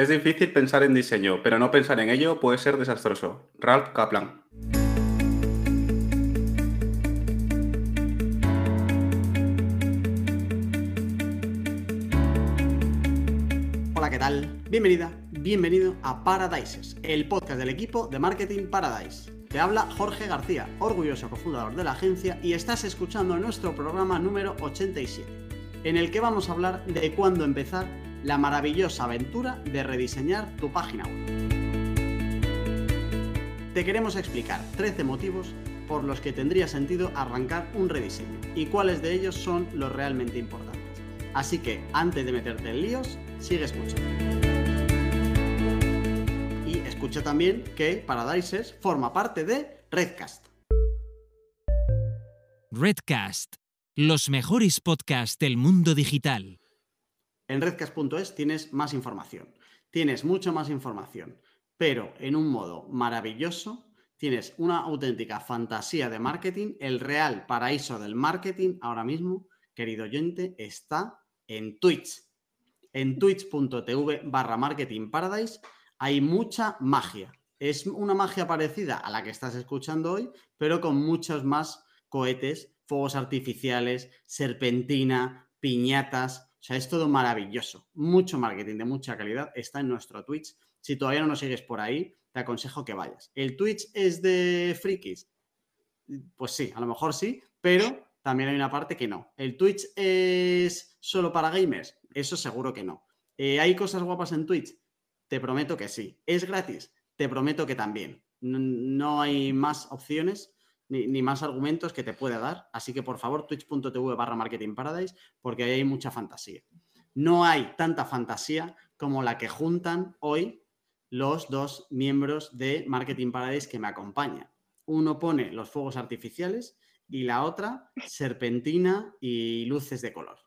Es difícil pensar en diseño, pero no pensar en ello puede ser desastroso. Ralph Kaplan. Hola, ¿qué tal? Bienvenida, bienvenido a Paradises, el podcast del equipo de Marketing Paradise. Te habla Jorge García, orgulloso cofundador de la agencia, y estás escuchando nuestro programa número 87, en el que vamos a hablar de cuándo empezar la maravillosa aventura de rediseñar tu página web. Te queremos explicar 13 motivos por los que tendría sentido arrancar un rediseño y cuáles de ellos son los realmente importantes. Así que antes de meterte en líos, sigue escuchando. Y escucha también que Paradises forma parte de Redcast. Redcast, los mejores podcasts del mundo digital. En redcast.es tienes más información, tienes mucho más información, pero en un modo maravilloso, tienes una auténtica fantasía de marketing, el real paraíso del marketing ahora mismo, querido oyente, está en Twitch. En twitch.tv barra marketing paradise hay mucha magia. Es una magia parecida a la que estás escuchando hoy, pero con muchos más cohetes, fuegos artificiales, serpentina, piñatas, o sea, es todo maravilloso. Mucho marketing de mucha calidad está en nuestro Twitch. Si todavía no nos sigues por ahí, te aconsejo que vayas. ¿El Twitch es de frikis? Pues sí, a lo mejor sí, pero también hay una parte que no. ¿El Twitch es solo para gamers? Eso seguro que no. Eh, ¿Hay cosas guapas en Twitch? Te prometo que sí. ¿Es gratis? Te prometo que también. No hay más opciones ni, más argumentos que te pueda dar. Así que por favor, twitch.tv barra marketing paradise, porque ahí hay mucha fantasía. No hay tanta fantasía como la que juntan hoy los dos miembros de Marketing Paradise que me acompañan. Uno pone los fuegos artificiales y la otra serpentina y luces de color.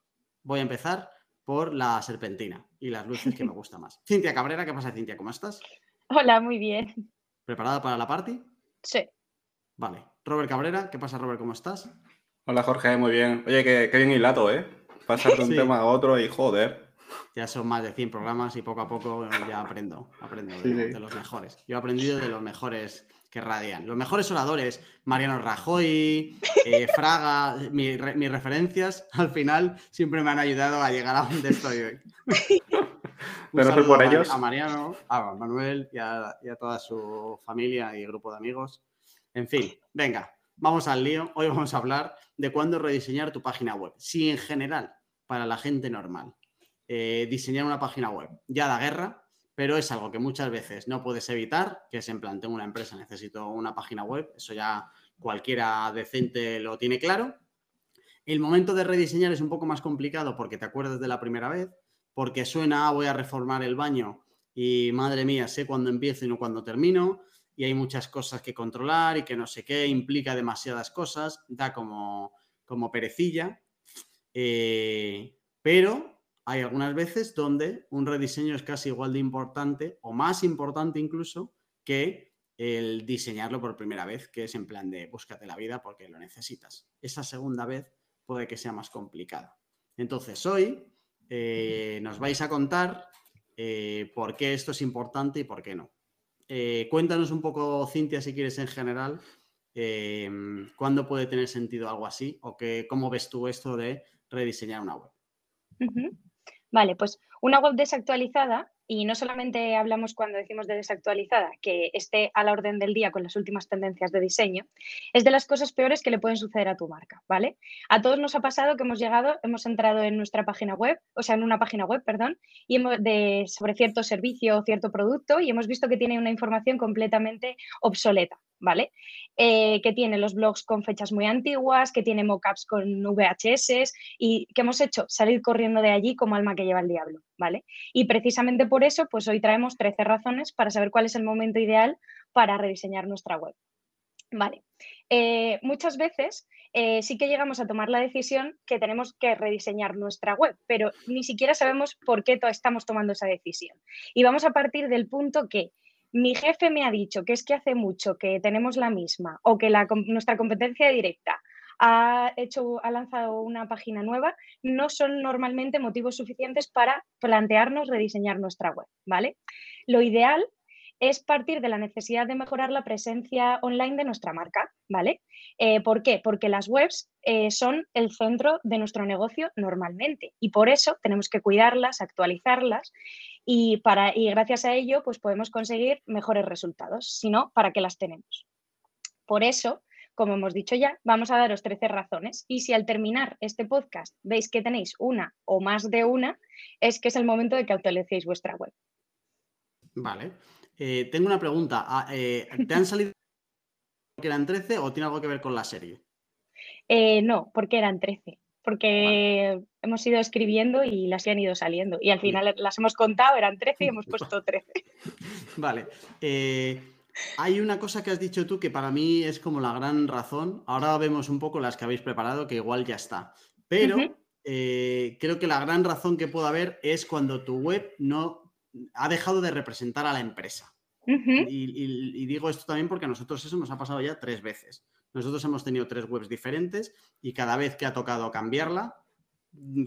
Voy a empezar por la serpentina y las luces que me gusta más. Cintia Cabrera, ¿qué pasa, Cintia? ¿Cómo estás? Hola, muy bien. ¿Preparada para la party? Sí. Vale. Robert Cabrera, ¿qué pasa, Robert? ¿Cómo estás? Hola, Jorge, muy bien. Oye, qué, bien hilado, ¿eh? Pasar de un tema a otro y joder. Ya son más de 100 programas y poco a poco ya aprendo, aprendo de, los mejores. Yo he aprendido de los mejores que radian. Los mejores oradores, Mariano Rajoy, eh, Fraga, mis referencias al final siempre me han ayudado a llegar a donde estoy hoy. Pero por ellos. A Mariano, a Manuel y a toda su familia y grupo de amigos. En fin, venga, vamos al lío. Hoy vamos a hablar de cuándo rediseñar tu página web. Si en general, para la gente normal, eh, diseñar una página web ya da guerra, pero es algo que muchas veces no puedes evitar, que es en plan, tengo una empresa, necesito una página web, eso ya cualquiera decente lo tiene claro. El momento de rediseñar es un poco más complicado porque te acuerdas de la primera vez, porque suena, ah, voy a reformar el baño y madre mía, sé cuándo empiezo y no cuándo termino y hay muchas cosas que controlar y que no sé qué, implica demasiadas cosas, da como, como perecilla. Eh, pero hay algunas veces donde un rediseño es casi igual de importante o más importante incluso que el diseñarlo por primera vez, que es en plan de búscate la vida porque lo necesitas. Esa segunda vez puede que sea más complicada. Entonces, hoy eh, nos vais a contar eh, por qué esto es importante y por qué no. Eh, cuéntanos un poco, Cintia, si quieres en general, eh, cuándo puede tener sentido algo así o que, cómo ves tú esto de rediseñar una web. Vale, pues una web desactualizada, y no solamente hablamos cuando decimos de desactualizada, que esté a la orden del día con las últimas tendencias de diseño, es de las cosas peores que le pueden suceder a tu marca, ¿vale? A todos nos ha pasado que hemos llegado, hemos entrado en nuestra página web, o sea, en una página web, perdón, y hemos de, sobre cierto servicio o cierto producto y hemos visto que tiene una información completamente obsoleta, ¿vale? Eh, que tiene los blogs con fechas muy antiguas, que tiene mockups con VHS y que hemos hecho salir corriendo de allí como alma que lleva el diablo, ¿vale? Y precisamente por eso, pues hoy traemos 13 razones para saber cuál es el momento ideal para rediseñar nuestra web. Vale. Eh, muchas veces eh, sí que llegamos a tomar la decisión que tenemos que rediseñar nuestra web, pero ni siquiera sabemos por qué estamos tomando esa decisión. Y vamos a partir del punto que mi jefe me ha dicho que es que hace mucho que tenemos la misma o que nuestra competencia directa ha, hecho, ha lanzado una página nueva, no son normalmente motivos suficientes para plantearnos rediseñar nuestra web, ¿vale? Lo ideal es partir de la necesidad de mejorar la presencia online de nuestra marca, ¿vale? Eh, ¿Por qué? Porque las webs eh, son el centro de nuestro negocio normalmente y por eso tenemos que cuidarlas, actualizarlas y, para, y gracias a ello pues podemos conseguir mejores resultados, si no, ¿para qué las tenemos? Por eso, como hemos dicho ya, vamos a daros 13 razones y si al terminar este podcast veis que tenéis una o más de una, es que es el momento de que actualicéis vuestra web. Vale. Eh, tengo una pregunta. Ah, eh, ¿Te han salido que eran 13 o tiene algo que ver con la serie? Eh, no, porque eran 13. Porque hemos ido escribiendo y las han ido saliendo. Y al final las hemos contado, eran 13 y hemos puesto 13. Vale. hay una cosa que has dicho tú que para mí es como la gran razón. Ahora vemos un poco las que habéis preparado, que igual ya está. Pero creo que la gran razón que puede haber es cuando tu web no ha dejado de representar a la empresa. y, digo esto también porque a nosotros eso nos ha pasado ya tres veces. Nosotros hemos tenido tres webs diferentes y cada vez que ha tocado cambiarla,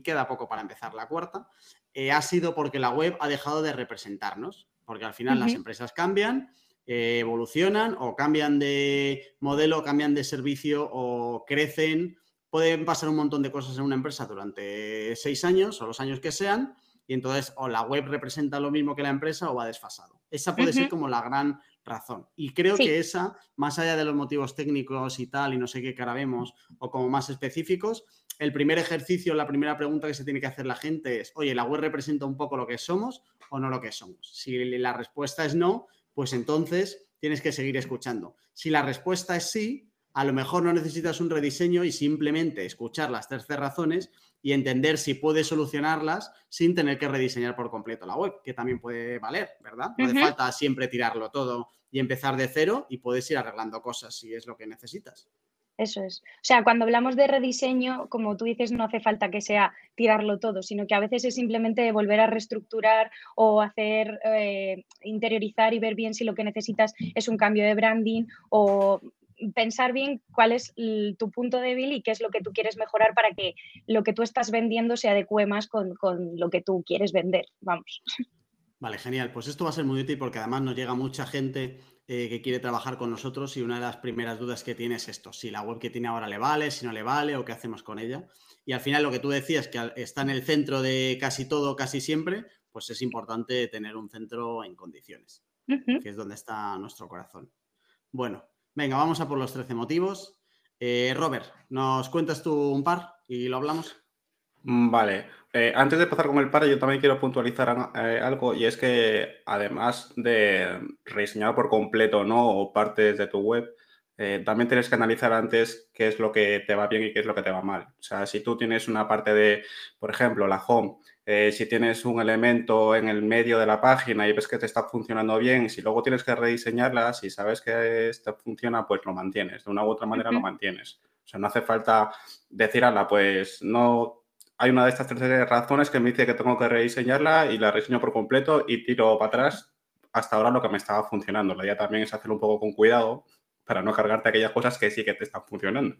queda poco para empezar la cuarta, eh, ha sido porque la web ha dejado de representarnos, porque al final las empresas cambian, eh, evolucionan o cambian de modelo, cambian de servicio o crecen. Pueden pasar un montón de cosas en una empresa durante seis años o los años que sean y entonces o la web representa lo mismo que la empresa o va desfasado. Esa puede ser como la gran razón. Y creo que esa, más allá de los motivos técnicos y tal, y no sé qué cara vemos, o como más específicos, el primer ejercicio, la primera pregunta que se tiene que hacer la gente es, oye, ¿la web representa un poco lo que somos o no lo que somos? Si la respuesta es no, pues entonces tienes que seguir escuchando. Si la respuesta es sí, a lo mejor no necesitas un rediseño y simplemente escuchar las 13 razones y entender si puedes solucionarlas sin tener que rediseñar por completo la web, que también puede valer, ¿verdad? No hace falta siempre tirarlo todo y empezar de cero y puedes ir arreglando cosas si es lo que necesitas. Eso es. O sea, cuando hablamos de rediseño, como tú dices, no hace falta que sea tirarlo todo, sino que a veces es simplemente volver a reestructurar o hacer, eh, interiorizar y ver bien si lo que necesitas es un cambio de branding o pensar bien cuál es tu punto débil y qué es lo que tú quieres mejorar para que lo que tú estás vendiendo se adecue más con, lo que tú quieres vender. Vamos. Vale, genial. Pues esto va a ser muy útil porque además nos llega mucha gente eh, que quiere trabajar con nosotros y una de las primeras dudas que tiene es esto, si la web que tiene ahora le vale, si no le vale o qué hacemos con ella. Y al final lo que tú decías, que está en el centro de casi todo, casi siempre, pues es importante tener un centro en condiciones, que es donde está nuestro corazón. Bueno, Venga, vamos a por los 13 motivos. Eh, Robert, ¿nos cuentas tú un par y lo hablamos? Mm, vale. Eh, antes de empezar con el par, yo también quiero puntualizar eh, algo y es que además de rediseñar por completo ¿no? o partes de tu web, también tienes que analizar antes qué es lo que te va bien y qué es lo que te va mal. O sea, si tú tienes una parte de, por ejemplo, la home, eh, si tienes un elemento en el medio de la página y ves que te está funcionando bien, si luego tienes que rediseñarla, si sabes que esto funciona, pues lo mantienes. De una u otra manera lo mantienes. O sea, no hace falta decir, ala, pues no. Hay una de estas tres razones que me dice que tengo que rediseñarla y la rediseño por completo y tiro para atrás hasta ahora lo que me estaba funcionando. La idea también es hacerlo un poco con cuidado para no cargarte aquellas cosas que sí que te están funcionando.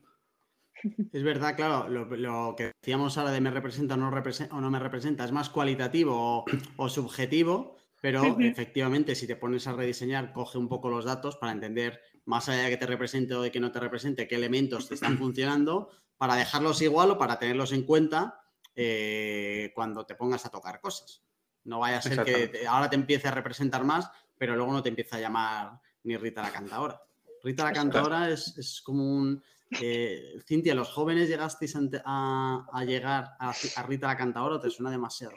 Es verdad, claro, lo, que decíamos ahora de me representa o no, representa, o no me representa es más cualitativo o, subjetivo, pero efectivamente si te pones a rediseñar, coge un poco los datos para entender, más allá de que te represente o de que no te represente, qué elementos te están funcionando, para dejarlos igual o para tenerlos en cuenta eh, cuando te pongas a tocar cosas. No vaya a ser que ahora te empiece a representar más, pero luego no te empieza a llamar ni Rita la cantadora. Rita la cantadora es, es como un eh, Cintia, ¿los jóvenes llegasteis a, llegar a, Rita la Cantadora o te suena demasiado?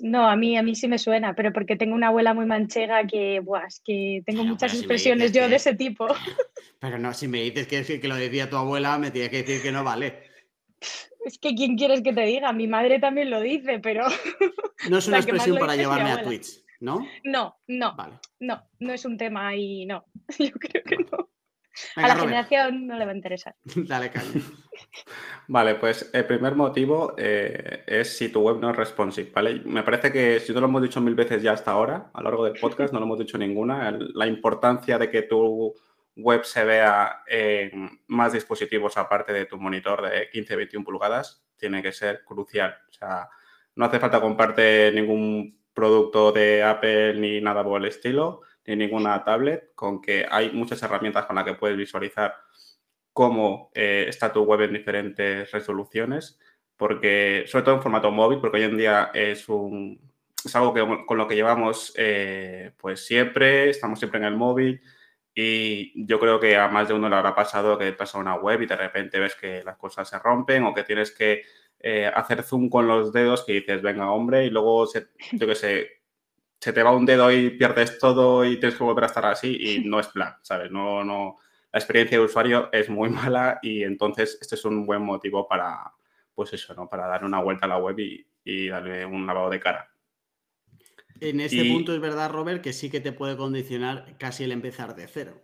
No, a mí, a mí sí me suena, pero porque tengo una abuela muy manchega que, buah, que tengo muchas expresiones yo de ese tipo. Pero no, si me dices que, que lo decía tu abuela, me tiene que decir que no vale. Es que ¿quién quieres que te diga? Mi madre también lo dice, pero... No es una expresión para llevarme a Twitch, ¿no? No, no, no, no es un tema y no, yo creo que no a la generación no le va a interesar. Dale, Carlos. Vale, pues el primer motivo eh, es si tu web no es responsive, ¿vale? Me parece que si no lo hemos dicho mil veces ya hasta ahora, a lo largo del podcast, no lo hemos dicho ninguna, la importancia de que tu web se vea en más dispositivos aparte de tu monitor de 15-21 pulgadas, tiene que ser crucial. O sea, no hace falta comprarte ningún producto de Apple ni nada por el estilo, ni ninguna tablet, con que hay muchas herramientas con las que puedes visualizar cómo eh, está tu web en diferentes resoluciones, porque sobre todo en formato móvil, porque hoy en día es un es algo que, con lo que llevamos eh, pues siempre, estamos siempre en el móvil y yo creo que a más de uno le habrá pasado que pasa una web y de repente ves que las cosas se rompen o que tienes que eh, hacer zoom con los dedos que dices, venga, hombre, y luego, se, yo qué sé, se te va un dedo y pierdes todo y tienes que volver a estar así y no es plan, ¿sabes? No, no, la experiencia de usuario es muy mala y entonces este es un buen motivo para, pues eso, ¿no? Para dar una vuelta a la web y, darle un lavado de cara. En este punto es verdad, Robert, que sí que te puede condicionar casi el empezar de cero.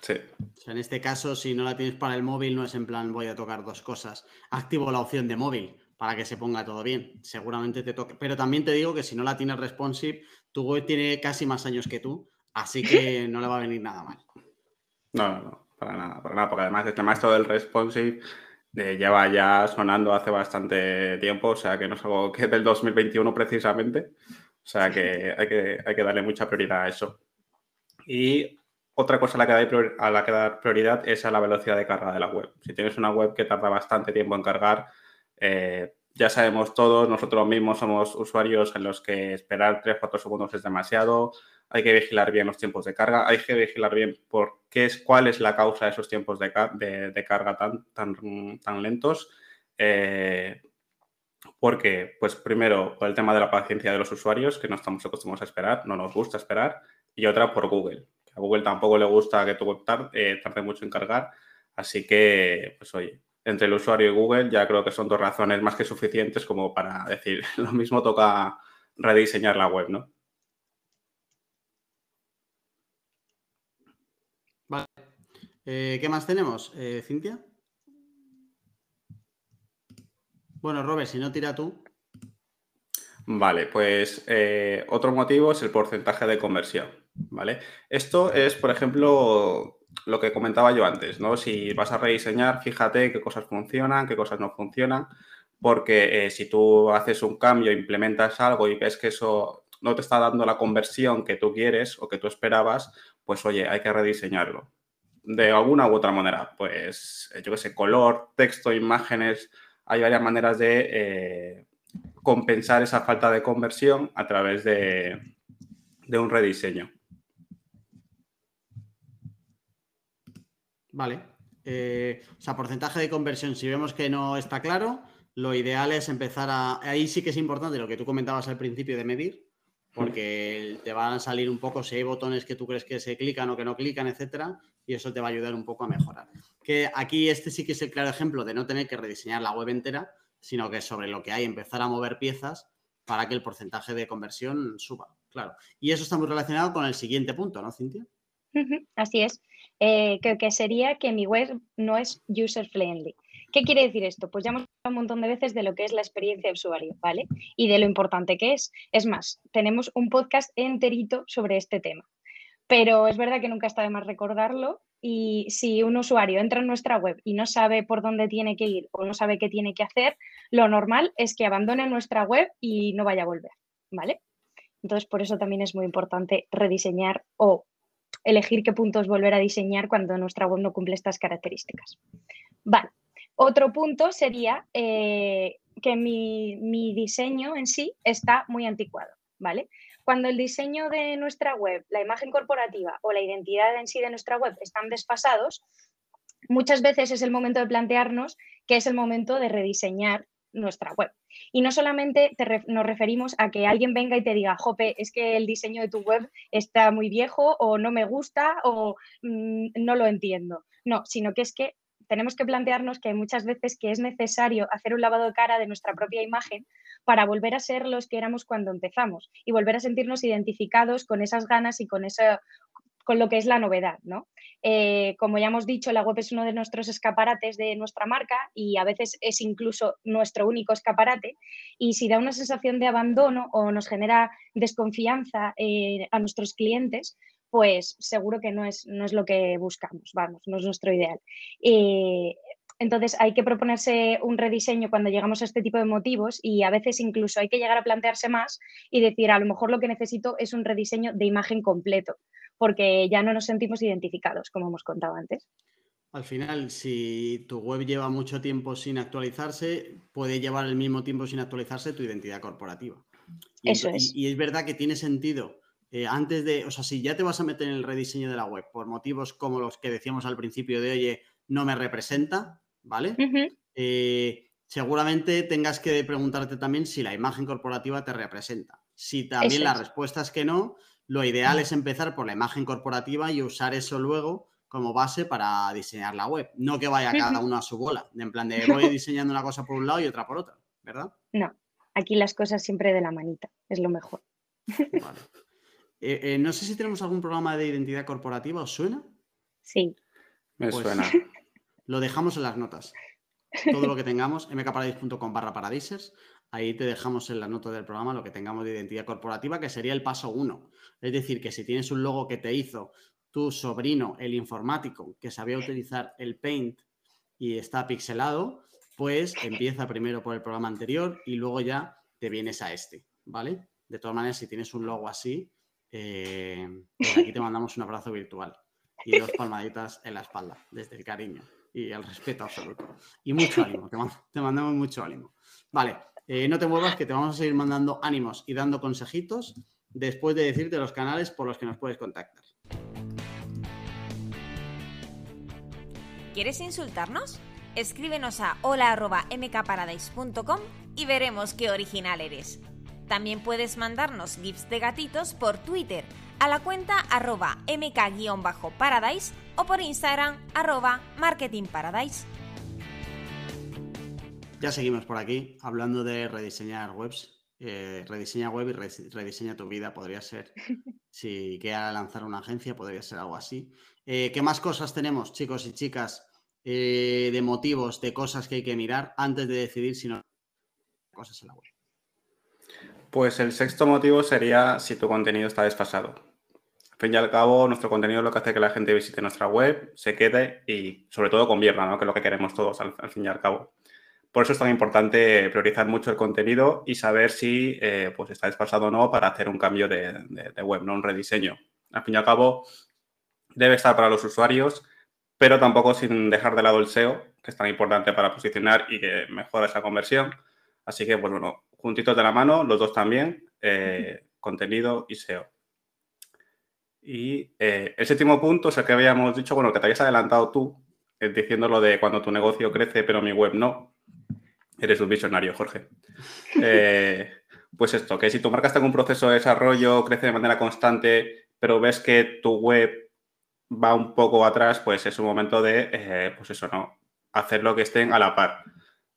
Sí. O sea, en este caso, si no la tienes para el móvil, no es en plan voy a tocar dos cosas. Activo la opción de móvil para que se ponga todo bien. Seguramente te toque. Pero también te digo que si no la tienes responsive, tu web tiene casi más años que tú, así que no le va a venir nada mal. No, no, no, para nada, para nada, porque además el tema esto del responsive eh, lleva ya sonando hace bastante tiempo, o sea que no es algo que es del 2021 precisamente, o sea que hay que, hay que darle mucha prioridad a eso. Y otra cosa a la, que a la que dar prioridad es a la velocidad de carga de la web. Si tienes una web que tarda bastante tiempo en cargar, eh, ya sabemos todos, nosotros mismos somos usuarios en los que esperar 3-4 segundos es demasiado, hay que vigilar bien los tiempos de carga, hay que vigilar bien por qué es, cuál es la causa de esos tiempos de, carga tan, tan, tan lentos. Eh, porque, pues primero, por el tema de la paciencia de los usuarios, que no estamos acostumbrados a esperar, no nos gusta esperar, y otra por Google, a Google tampoco le gusta que tu web eh, tarde, mucho en cargar. Así que, pues oye, entre el usuario y Google ya creo que son dos razones más que suficientes como para decir, lo mismo toca rediseñar la web, ¿no? Vale. Eh, ¿Qué más tenemos, eh, Cintia? Bueno, Robert, si no tira tú. Vale, pues otro motivo es el porcentaje de conversión. ¿vale? Esto es, por ejemplo, lo que comentaba yo antes, ¿no? Si vas a rediseñar, fíjate qué cosas funcionan, qué cosas no funcionan, porque eh, si tú haces un cambio, implementas algo y ves que eso no te está dando la conversión que tú quieres o que tú esperabas, pues oye, hay que rediseñarlo. De alguna u otra manera, pues yo qué sé, color, texto, imágenes, hay varias maneras de eh, compensar esa falta de conversión a través de un rediseño. Vale. Eh, o sea, porcentaje de conversión, si vemos que no está claro, lo ideal es empezar a... Ahí sí que es importante lo que tú comentabas al principio de medir, porque te van a salir un poco si hay botones que tú crees que se clican o que no clican, etcétera, y eso te va a ayudar un poco a mejorar. Que aquí este sí que es el claro ejemplo de no tener que rediseñar la web entera, sino que sobre lo que hay empezar a mover piezas para que el porcentaje de conversión suba, claro. Y eso está muy relacionado con el siguiente punto, ¿no, Cintia? Así es, eh, que, sería que mi web no es user-friendly. ¿Qué quiere decir esto? Pues ya hemos hablado un montón de veces de lo que es la experiencia de usuario, ¿vale? Y de lo importante que es. Es más, tenemos un podcast enterito sobre este tema. Pero es verdad que nunca está de más recordarlo y si un usuario entra en nuestra web y no sabe por dónde tiene que ir o no sabe qué tiene que hacer, lo normal es que abandone nuestra web y no vaya a volver, ¿vale? Entonces, por eso también es muy importante rediseñar o elegir qué puntos volver a diseñar cuando nuestra web no cumple estas características. Vale. Otro punto sería eh, que mi, mi, diseño en sí está muy anticuado, ¿vale? Cuando el diseño de nuestra web, la imagen corporativa o la identidad en sí de nuestra web están desfasados, muchas veces es el momento de plantearnos que es el momento de rediseñar nuestra web. Y no solamente nos referimos a que alguien venga y te diga, Jope, es que el diseño de tu web está muy viejo o no me gusta o mm, no lo entiendo. No, sino que es que tenemos que plantearnos que muchas veces que es necesario hacer un lavado de cara de nuestra propia imagen para volver a ser los que éramos cuando empezamos y volver a sentirnos identificados con esas ganas y con, esa, con lo que es la novedad, ¿no? Eh, como ya hemos dicho, la web es uno de nuestros escaparates de nuestra marca y a veces es incluso nuestro único escaparate. Y si da una sensación de abandono o nos genera desconfianza eh, a nuestros clientes, pues seguro que no es, no es lo que buscamos, vamos, no es nuestro ideal. Eh, entonces hay que proponerse un rediseño cuando llegamos a este tipo de motivos y a veces incluso hay que llegar a plantearse más y decir, a lo mejor lo que necesito es un rediseño de imagen completo, porque ya no nos sentimos identificados, como hemos contado antes. Al final, si tu web lleva mucho tiempo sin actualizarse, puede llevar el mismo tiempo sin actualizarse tu identidad corporativa. Eso es. Y, es verdad que tiene sentido. Eh, antes de, o sea, si ya te vas a meter en el rediseño de la web por motivos como los que decíamos al principio de, oye, no me representa, ¿vale? Eh, seguramente tengas que preguntarte también si la imagen corporativa te representa. Si también la respuesta es que no, lo ideal es empezar por la imagen corporativa y usar eso luego como base para diseñar la web. No que vaya cada uno a su bola, en plan de voy diseñando una cosa por un lado y otra por otra, ¿verdad? No, aquí las cosas siempre de la manita, es lo mejor. Eh, eh, no sé si tenemos algún programa de identidad corporativa, ¿os suena? Sí. Me pues suena. Lo dejamos en las notas. Todo lo que tengamos, mkparadis.com barra paradisers, ahí te dejamos en la nota del programa lo que tengamos de identidad corporativa, que sería el paso uno. Es decir, que si tienes un logo que te hizo tu sobrino, el informático, que sabía utilizar el Paint y está pixelado, pues empieza primero por el programa anterior y luego ya te vienes a este, ¿vale? De todas maneras, si tienes un logo así, eh, pues aquí te mandamos un abrazo virtual y dos palmaditas en la espalda, desde el cariño y el respeto absoluto. Y mucho ánimo, te, mandamos mucho ánimo. Vale, eh, no te muevas que te vamos a seguir mandando ánimos y dando consejitos después de decirte los canales por los que nos puedes contactar. ¿Quieres insultarnos? Escríbenos a hola.mkparadise.com y veremos qué original eres. También puedes mandarnos gifs de gatitos por Twitter a la cuenta arroba mk-paradise o por Instagram arroba marketingparadise. Ya seguimos por aquí hablando de rediseñar webs. Eh, rediseña web y rediseña tu vida, podría ser. Si quieres lanzar una agencia, podría ser algo así. Eh, ¿Qué más cosas tenemos, chicos y chicas, eh, de motivos, de cosas que hay que mirar antes de decidir si no cosas en la web? Pues el sexto motivo sería si tu contenido está desfasado. Al fin y al cabo, nuestro contenido es lo que hace que la gente visite nuestra web, se quede y sobre todo convierta, ¿no? que es lo que queremos todos al, fin y al cabo. Por eso es tan importante priorizar mucho el contenido y saber si eh, pues está desfasado o no para hacer un cambio de, de, web, no un rediseño. Al fin y al cabo, debe estar para los usuarios, pero tampoco sin dejar de lado el SEO, que es tan importante para posicionar y que mejora esa conversión. Así que, pues bueno, juntitos de la mano, los dos también, eh, contenido y SEO. Y eh, el séptimo punto es el que habíamos dicho, bueno, que te habías adelantado tú, diciendo lo de cuando tu negocio crece, pero mi web no. Eres un visionario, Jorge. pues esto, que si tu marca está en un proceso de desarrollo, crece de manera constante, pero ves que tu web va un poco atrás, pues es un momento de, pues eso, ¿no? Hacer lo que estén a la par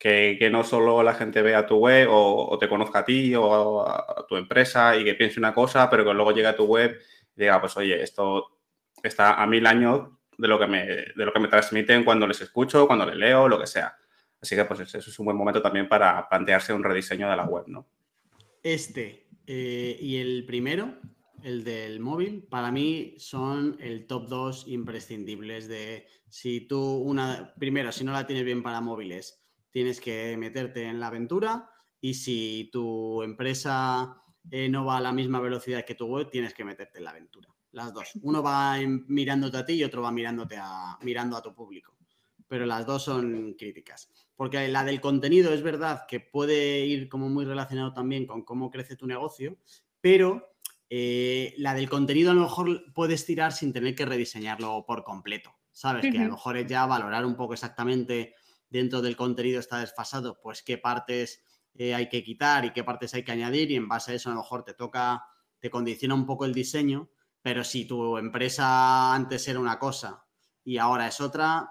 que, no solo la gente vea tu web o, te conozca a ti o a, tu empresa y que piense una cosa, pero que luego llegue a tu web y diga, pues oye, esto está a mil años de lo que me, de lo que me transmiten cuando les escucho, cuando les leo, lo que sea. Así que pues eso es un buen momento también para plantearse un rediseño de la web, ¿no? Este eh, y el primero, el del móvil, para mí son el top 2 imprescindibles de si tú una, primero, si no la tienes bien para móviles, tienes que meterte en la aventura y si tu empresa eh, no va a la misma velocidad que tu web, tienes que meterte en la aventura. Las dos. Uno va mirándote a ti y otro va mirándote a, mirando a tu público. Pero las dos son críticas. Porque la del contenido es verdad que puede ir como muy relacionado también con cómo crece tu negocio, pero eh, la del contenido a lo mejor puedes tirar sin tener que rediseñarlo por completo. ¿Sabes? Que a lo mejor es ya valorar un poco exactamente dentro del contenido está desfasado, pues qué partes eh, hay que quitar y qué partes hay que añadir y en base a eso a lo mejor te toca, te condiciona un poco el diseño, pero si tu empresa antes era una cosa y ahora es otra,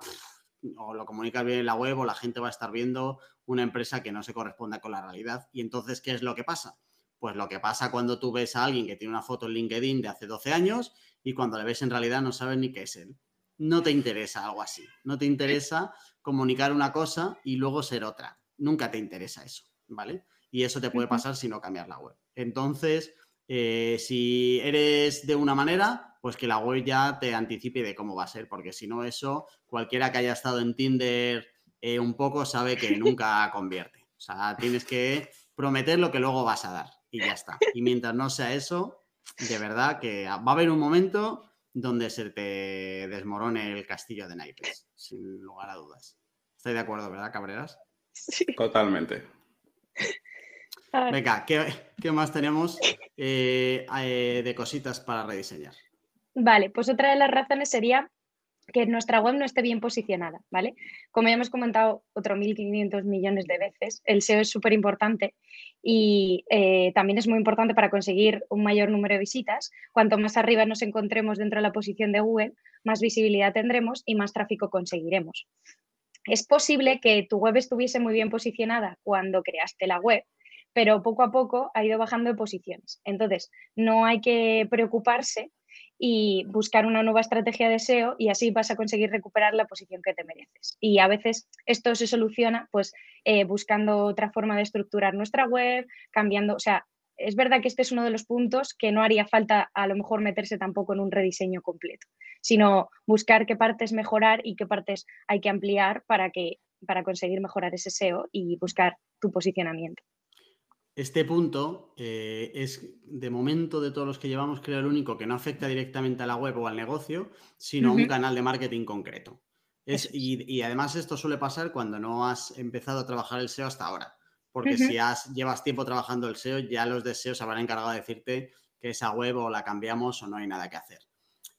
o lo comunicas bien en la web o la gente va a estar viendo una empresa que no se corresponda con la realidad. Y entonces, ¿qué es lo que pasa? Pues lo que pasa cuando tú ves a alguien que tiene una foto en LinkedIn de hace 12 años y cuando le ves en realidad no sabes ni qué es él. No te interesa algo así. No te interesa comunicar una cosa y luego ser otra. Nunca te interesa eso, ¿vale? Y eso te puede pasar si no cambias la web. Entonces, Eh, si eres de una manera, pues que la web ya te anticipe de cómo va a ser, porque si no eso, cualquiera que haya estado en Tinder eh, un poco sabe que nunca convierte. O sea, tienes que prometer lo que luego vas a dar y ya está. Y mientras no sea eso, de verdad que va a haber un momento donde se te desmorone el castillo de naipes, sin lugar a dudas. Estoy de acuerdo, ¿verdad, Cabreras? Sí. Totalmente. Venga, ¿qué, más tenemos eh, eh, de cositas para rediseñar? Vale, pues otra de las razones sería que nuestra web no esté bien posicionada, ¿vale? Como ya hemos comentado otro 1.500 millones de veces, el SEO es súper importante y eh, también es muy importante para conseguir un mayor número de visitas. Cuanto más arriba nos encontremos dentro de la posición de Google, más visibilidad tendremos y más tráfico conseguiremos. Es posible que tu web estuviese muy bien posicionada cuando creaste la web, pero poco a poco ha ido bajando de posiciones. Entonces, no hay que preocuparse y buscar una nueva estrategia de SEO y así vas a conseguir recuperar la posición que te mereces. Y a veces esto se soluciona pues eh, buscando otra forma de estructurar nuestra web, cambiando, o sea, es verdad que este es uno de los puntos que no haría falta a lo mejor meterse tampoco en un rediseño completo, sino buscar qué partes mejorar y qué partes hay que ampliar para, que, para conseguir mejorar ese SEO y buscar tu posicionamiento. Este punto eh, es, de momento, de todos los que llevamos, creo el único que no afecta directamente a la web o al negocio, sino a un canal de marketing concreto. Es, y, además esto suele pasar cuando no has empezado a trabajar el SEO hasta ahora. Porque si has, llevas tiempo trabajando el SEO, ya los deseos se habrán encargado de decirte que esa web o la cambiamos o no hay nada que hacer.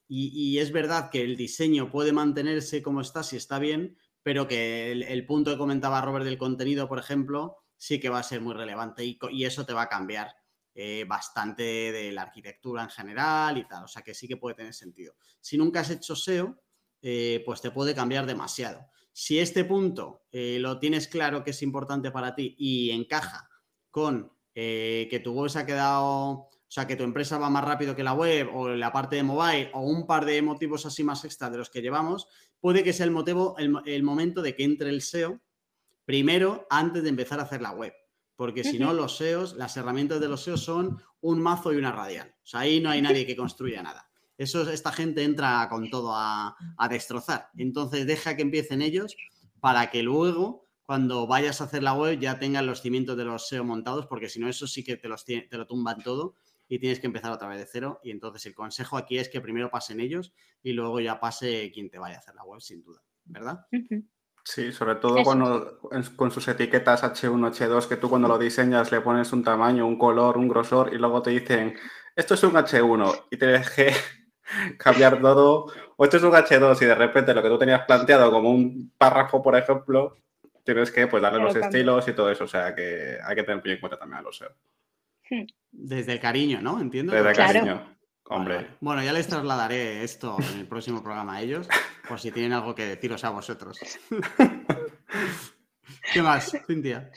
Y, es verdad que el diseño puede mantenerse como está si está bien, pero que el, el punto que comentaba Robert del contenido, por ejemplo, sí que va a ser muy relevante y, eso te va a cambiar eh, bastante de la arquitectura en general y tal. O sea que sí que puede tener sentido. Si nunca has hecho SEO, eh, pues te puede cambiar demasiado. Si este punto eh, lo tienes claro que es importante para ti y encaja con que tu web se ha quedado, o sea, que tu empresa va más rápido que la web o la parte de mobile o un par de motivos así más extra de los que llevamos, puede que sea el motivo, el momento de que entre el SEO primero antes de empezar a hacer la web. Porque si no, los SEOs, las herramientas de los SEOs son un mazo y una radial. O sea, ahí no hay nadie que construya nada. Eso, esta gente entra con todo a, destrozar. Entonces, deja que empiecen ellos para que luego, cuando vayas a hacer la web, ya tengan los cimientos de los SEO montados, porque si no, eso sí que te, los, te lo tumban todo y tienes que empezar otra vez de cero. Y entonces, el consejo aquí es que primero pasen ellos y luego ya pase quien te vaya a hacer la web, sin duda. ¿Verdad? Sí, sobre todo cuando con sus etiquetas H1, H2, que tú cuando lo diseñas le pones un tamaño, un color, un grosor y luego te dicen, esto es un H1 y te dejé cambiar todo, o esto es un H2 y de repente lo que tú tenías planteado como un párrafo, por ejemplo, tienes que pues darle los estilos y todo eso, o sea que hay que tener en cuenta también a los SEO. Hmm. Desde el cariño, ¿no? Entiendo. Desde el cariño. Hombre. Bueno, ya les trasladaré esto en el próximo programa a ellos, por si tienen algo que deciros a vosotros. ¿Qué más, Cintia?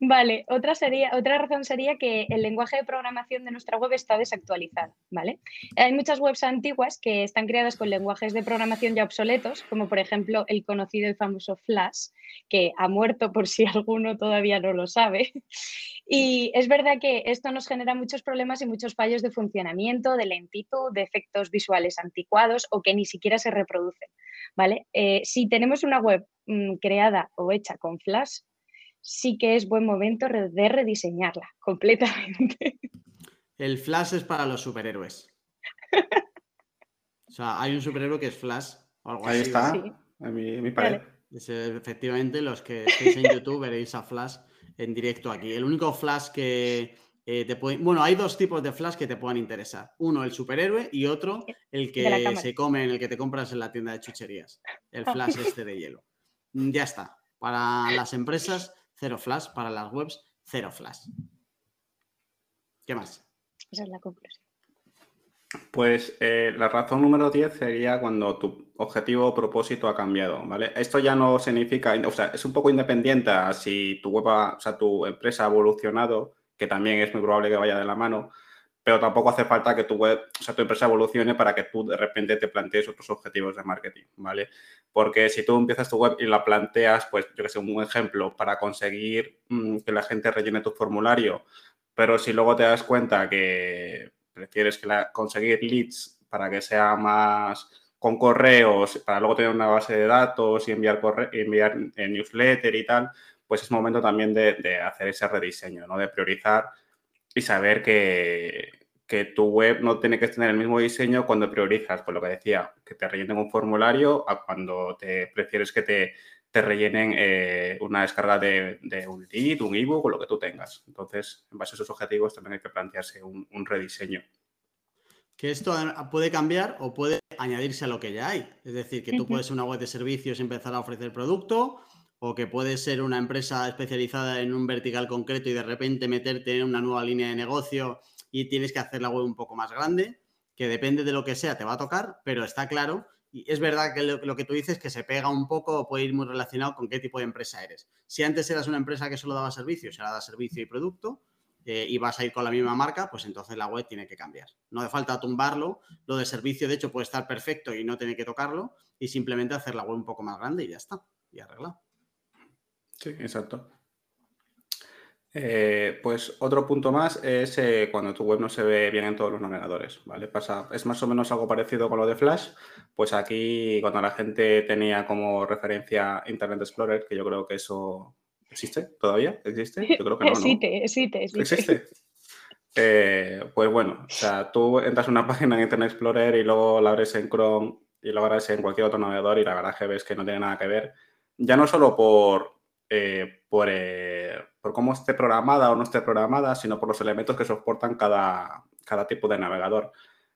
Vale, otra, sería, otra razón sería que el lenguaje de programación de nuestra web está desactualizado, ¿vale? Hay muchas webs antiguas que están creadas con lenguajes de programación ya obsoletos, como por ejemplo el conocido y famoso Flash, que ha muerto por si alguno todavía no lo sabe. Y es verdad que esto nos genera muchos problemas y muchos fallos de funcionamiento, de lentitud, de efectos visuales anticuados o que ni siquiera se reproducen, ¿vale? Eh, si tenemos una web mm, creada o hecha con Flash, sí que es buen momento de rediseñarla completamente. El Flash es para los superhéroes. o sea, hay un superhéroe que es Flash o algo Ahí está, en mi, pared. efectivamente, los que estéis en YouTube veréis a Flash en directo aquí. El único Flash que eh, te puede... Bueno, hay dos tipos de Flash que te puedan interesar. Uno, el superhéroe, y otro, el que se come, en el que te compras en la tienda de chucherías. El Flash este de hielo. Mm, ya está. Para las empresas cero flash, para las webs, cero flash. ¿Qué más? Esa es la conclusión. Pues eh, la razón número 10 sería cuando tu objetivo o propósito ha cambiado, ¿vale? Esto ya no significa, o sea, es un poco independiente a si tu web, o sea, tu empresa ha evolucionado, que también es muy probable que vaya de la mano, pero tampoco hace falta que tu web, o sea, tu empresa evolucione para que tú de repente te plantees otros objetivos de marketing, ¿vale? Porque si tú empiezas tu web y la planteas, pues yo que sé, un ejemplo, para conseguir mm, que la gente rellene tu formulario, pero si luego te das cuenta que prefieres que conseguir leads para que sea más con correos, para luego tener una base de datos y enviar, enviar en newsletter y tal, pues es momento también de, hacer ese rediseño, ¿no? De priorizar y saber que, que, tu web no tiene que tener el mismo diseño cuando priorizas, por lo que decía, que te rellenen un formulario a cuando te prefieres que te, te rellenen eh, una descarga de, un lead, un ebook o lo que tú tengas. Entonces, en base a esos objetivos también hay que plantearse un, rediseño. Que esto puede cambiar o puede añadirse a lo que ya hay. Es decir, que tú puedes ser una web de servicios y empezar a ofrecer producto, o que puedes ser una empresa especializada en un vertical concreto y de repente meterte en una nueva línea de negocio y tienes que hacer la web un poco más grande, que depende de lo que sea, te va a tocar, pero está claro. Y es verdad que lo, que tú dices que se pega un poco o puede ir muy relacionado con qué tipo de empresa eres. Si antes eras una empresa que solo daba servicios, ahora da servicio y producto, eh, y vas a ir con la misma marca, pues entonces la web tiene que cambiar. No hace falta tumbarlo. Lo de servicio, de hecho, puede estar perfecto y no tiene que tocarlo y simplemente hacer la web un poco más grande y ya está. Y arreglado. Sí, exacto. Eh, pues otro punto más es eh, cuando tu web no se ve bien en todos los navegadores, ¿vale? Pasa, es más o menos algo parecido con lo de Flash, pues aquí cuando la gente tenía como referencia Internet Explorer, que yo creo que eso existe todavía, ¿existe? Yo creo que no, ¿no? Existe, existe, existe. Eh, pues bueno, o sea, tú entras a una página en Internet Explorer y luego la abres en Chrome y lo abres en cualquier otro navegador y la verdad que ves que no tiene nada que ver, ya no solo por, eh, eh, por, cómo esté programada o no esté programada, sino por los elementos que soportan cada, cada tipo de navegador.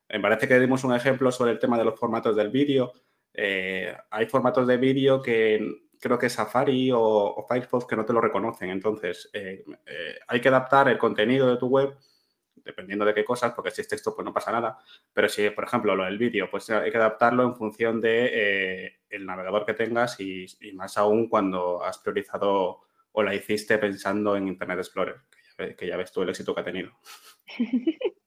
Me parece que dimos un ejemplo sobre el tema de los formatos del vídeo. Eh, hay formatos de vídeo que creo que Safari o, Firefox que no te lo reconocen. Entonces, hay que adaptar el contenido de tu web dependiendo de qué cosas, porque si es texto pues no pasa nada, pero si, por ejemplo, lo del vídeo, pues hay que adaptarlo en función de eh, navegador que tengas y, más aún cuando has priorizado o la hiciste pensando en Internet Explorer, que ya, ves tú el éxito que ha tenido.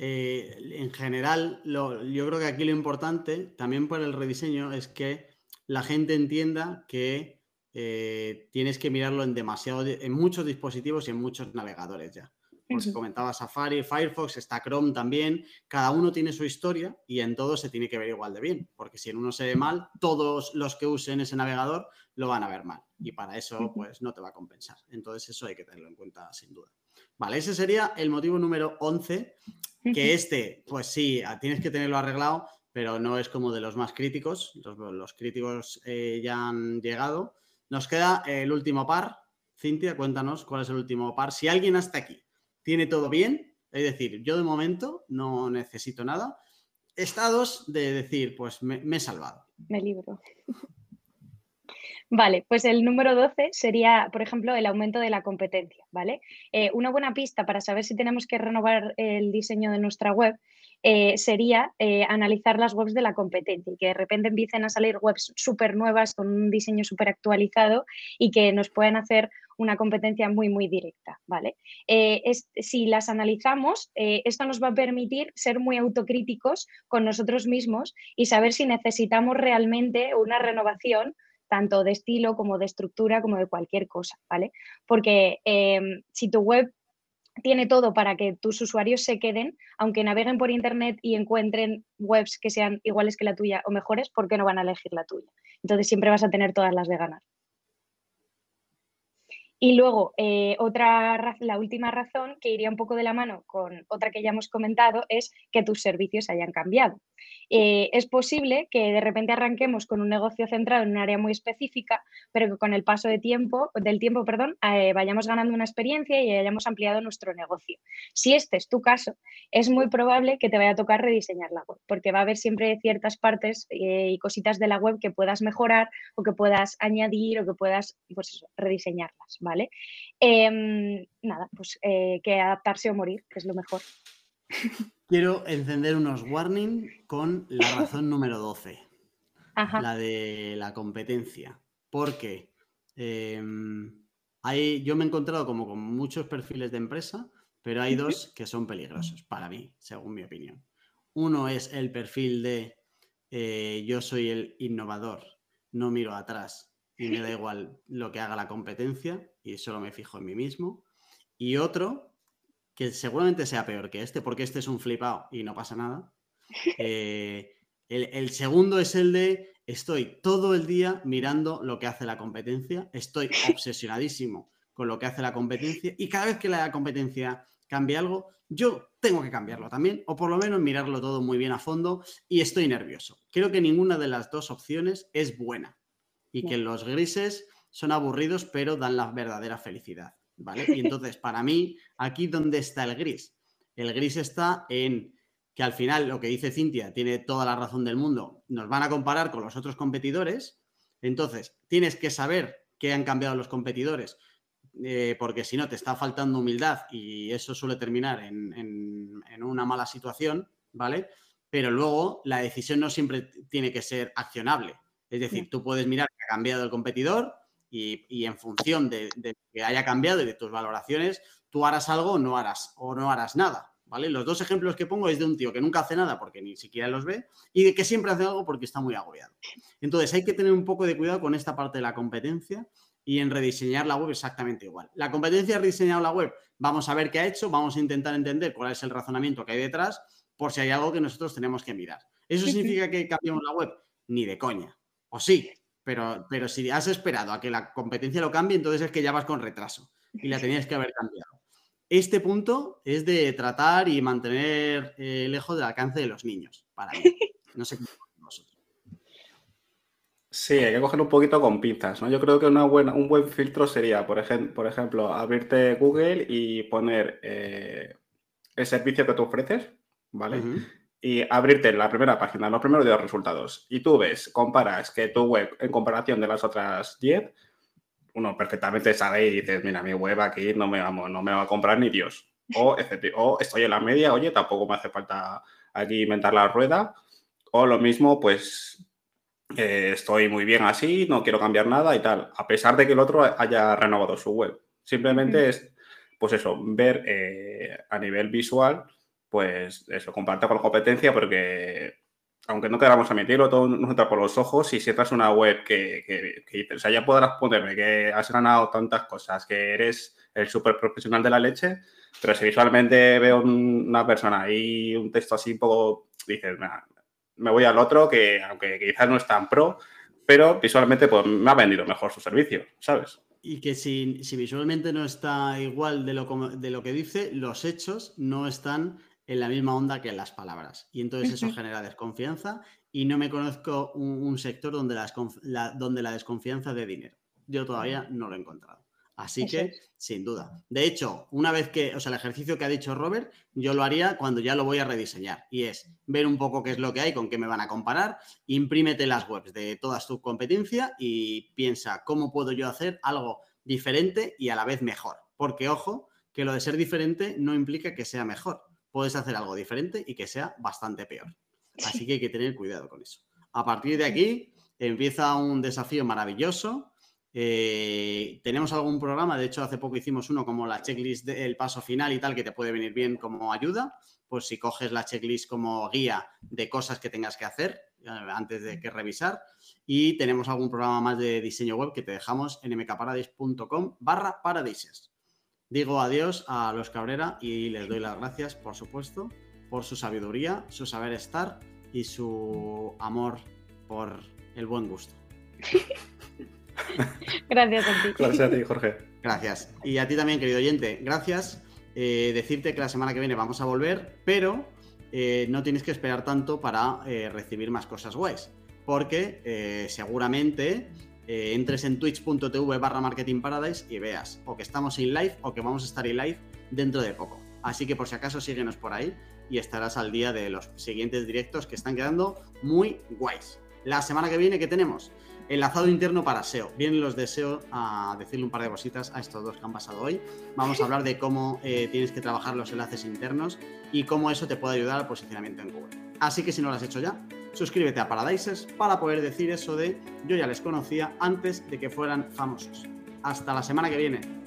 Eh, en general, yo creo que aquí lo importante, también por el rediseño, es que la gente entienda que eh, tienes que mirarlo en demasiado, en muchos dispositivos y en muchos navegadores ya. Como se comentaba Safari, Firefox, está Chrome también. Cada uno tiene su historia y en todos se tiene que ver igual de bien, porque si en uno se ve mal, todos los que usen ese navegador lo van a ver mal y para eso pues no te va a compensar. Entonces eso hay que tenerlo en cuenta sin duda. Vale, ese sería el motivo número 11, que este, pues sí, tienes que tenerlo arreglado, pero no es como de los más críticos. Los, críticos eh, ya han llegado. Nos queda el último par. Cintia, cuéntanos cuál es el último par. Si alguien hasta aquí tiene todo bien, es decir, yo de momento no necesito nada, estados de decir, pues me, he salvado. Me libro. Vale, pues el número 12 sería, por ejemplo, el aumento de la competencia, ¿vale? Eh, una buena pista para saber si tenemos que renovar el diseño de nuestra web eh, sería eh, analizar las webs de la competencia y que de repente empiecen a salir webs súper nuevas con un diseño súper actualizado y que nos puedan hacer una competencia muy, muy directa, ¿vale? Eh, si las analizamos, esto nos va a permitir ser muy autocríticos con nosotros mismos y saber si necesitamos realmente una renovación tanto de estilo como de estructura, como de cualquier cosa, ¿vale? Porque si tu web tiene todo para que tus usuarios se queden, aunque naveguen por Internet y encuentren webs que sean iguales que la tuya o mejores, ¿por qué no van a elegir la tuya? Entonces siempre vas a tener todas las de ganar. Y luego, eh, otra, la última razón que iría un poco de la mano con otra que ya hemos comentado es que tus servicios hayan cambiado. Eh, es posible que de repente arranquemos con un negocio centrado en un área muy específica, pero que con el paso de tiempo, del tiempo perdón, eh, vayamos ganando una experiencia y hayamos ampliado nuestro negocio. Si este es tu caso, es muy probable que te vaya a tocar rediseñar la web, porque va a haber siempre ciertas partes y cositas de la web que puedas mejorar o que puedas añadir o que puedas pues rediseñarlas, ¿vale? Em, nada, pues que adaptarse o morir, que es lo mejor. Quiero encender unos warning con la razón número 12, la de la competencia. Porque em, hay, yo me he encontrado como con muchos perfiles de empresa, pero hay dos que son peligrosos para mí, según mi opinión. Uno es el perfil de eh, yo soy el innovador, no miro atrás y me da igual lo que haga la competencia y solo me fijo en mí mismo. Y otro que seguramente sea peor que este, porque este es un flipado y no pasa nada. Eh, el, segundo es el de estoy todo el día mirando lo que hace la competencia, estoy obsesionadísimo con lo que hace la competencia y cada vez que la competencia cambia algo, yo tengo que cambiarlo también, o por lo menos mirarlo todo muy bien a fondo y estoy nervioso. Creo que ninguna de las dos opciones es buena y que los grises son aburridos pero dan la verdadera felicidad. ¿Vale? Y entonces, para mí, aquí dónde está el gris. El gris está en que al final lo que dice Cintia tiene toda la razón del mundo. Nos van a comparar con los otros competidores. Entonces, tienes que saber qué han cambiado los competidores, eh, porque si no, te está faltando humildad y eso suele terminar en, en, una mala situación, ¿vale? Pero luego la decisión no siempre tiene que ser accionable. Es decir, tú puedes mirar que ha cambiado el competidor, y, en función de, que haya cambiado y de tus valoraciones, tú harás algo o no harás, o no harás nada. ¿Vale? Los dos ejemplos que pongo es de un tío que nunca hace nada porque ni siquiera los ve y de que siempre hace algo porque está muy agobiado. Entonces hay que tener un poco de cuidado con esta parte de la competencia y en rediseñar la web exactamente igual. La competencia ha rediseñado la web, vamos a ver qué ha hecho, vamos a intentar entender cuál es el razonamiento que hay detrás por si hay algo que nosotros tenemos que mirar. ¿Eso significa que cambiamos la web? Ni de coña. O sí, pero, pero si has esperado a que la competencia lo cambie, entonces es que ya vas con retraso y la tenías que haber cambiado. Este punto es de tratar y mantener eh, lejos del alcance de los niños, para mí. No sé cómo vosotros. Sí, hay que cogerlo un poquito con pinzas, ¿no? Yo creo que una buena, un buen filtro sería, por, ejemplo, por ejemplo, abrirte Google y poner eh, el servicio que tú ofreces, ¿vale? Y abrirte la primera página, los primeros 10 resultados, y tú ves, comparas que tu web en comparación de las otras 10, uno perfectamente sabe y dices, mira, mi web aquí no me, vamos, no me va a comprar ni Dios. O, o estoy en la media, oye, tampoco me hace falta aquí inventar la rueda. O lo mismo, pues eh, estoy muy bien así, no quiero cambiar nada y tal, a pesar de que el otro haya renovado su web. Simplemente es, pues eso, ver eh, a nivel visual pues eso, comparte con la competencia porque aunque no queramos admitirlo, todo nos entra por los ojos y si entras una web que, que, o sea, ya podrás ponerme que has ganado tantas cosas, que eres el súper profesional de la leche, pero si visualmente veo una persona y un texto así un poco, dices, me voy al otro que aunque quizás no es tan pro, pero visualmente pues, me ha vendido mejor su servicio, ¿sabes? Y que si, si visualmente no está igual de lo, de lo que dice, los hechos no están en la misma onda que las palabras. Y entonces eso genera desconfianza y no me conozco un, sector donde la, donde la desconfianza de dinero. Yo todavía no lo he encontrado. Así que, sin duda. De hecho, una vez que, o sea, el ejercicio que ha dicho Robert, yo lo haría cuando ya lo voy a rediseñar. Y es ver un poco qué es lo que hay, con qué me van a comparar, imprímete las webs de toda tu competencia y piensa cómo puedo yo hacer algo diferente y a la vez mejor. Porque, ojo, que lo de ser diferente no implica que sea mejor puedes hacer algo diferente y que sea bastante peor. Así que hay que tener cuidado con eso. A partir de aquí empieza un desafío maravilloso. Eh, tenemos algún programa, de hecho hace poco hicimos uno como la checklist del paso final y tal, que te puede venir bien como ayuda, pues si coges la checklist como guía de cosas que tengas que hacer eh, antes de que revisar. Y tenemos algún programa más de diseño web que te dejamos en mkparadise.com barra paradises. Digo adiós a los Cabrera y les doy las gracias, por supuesto, por su sabiduría, su saber estar y su amor por el buen gusto. gracias a ti. Gracias a ti, Jorge. Gracias. Y a ti también, querido oyente, gracias. Eh, decirte que la semana que viene vamos a volver, pero eh, no tienes que esperar tanto para eh, recibir más cosas guays, porque seguramente eh, entres en twitch.tv barra marketing paradise y veas o que estamos en live o que vamos a estar en live dentro de poco. Así que por si acaso síguenos por ahí y estarás al día de los siguientes directos que están quedando muy guays. La semana que viene, ¿qué tenemos? Enlazado interno para SEO. Vienen los deseo a decirle un par de cositas a estos dos que han pasado hoy. Vamos a hablar de cómo eh, tienes que trabajar los enlaces internos y cómo eso te puede ayudar al posicionamiento en Google. Así que si no lo has hecho ya, suscríbete a Paradises para poder decir eso de yo ya les conocía antes de que fueran famosos. Hasta la semana que viene.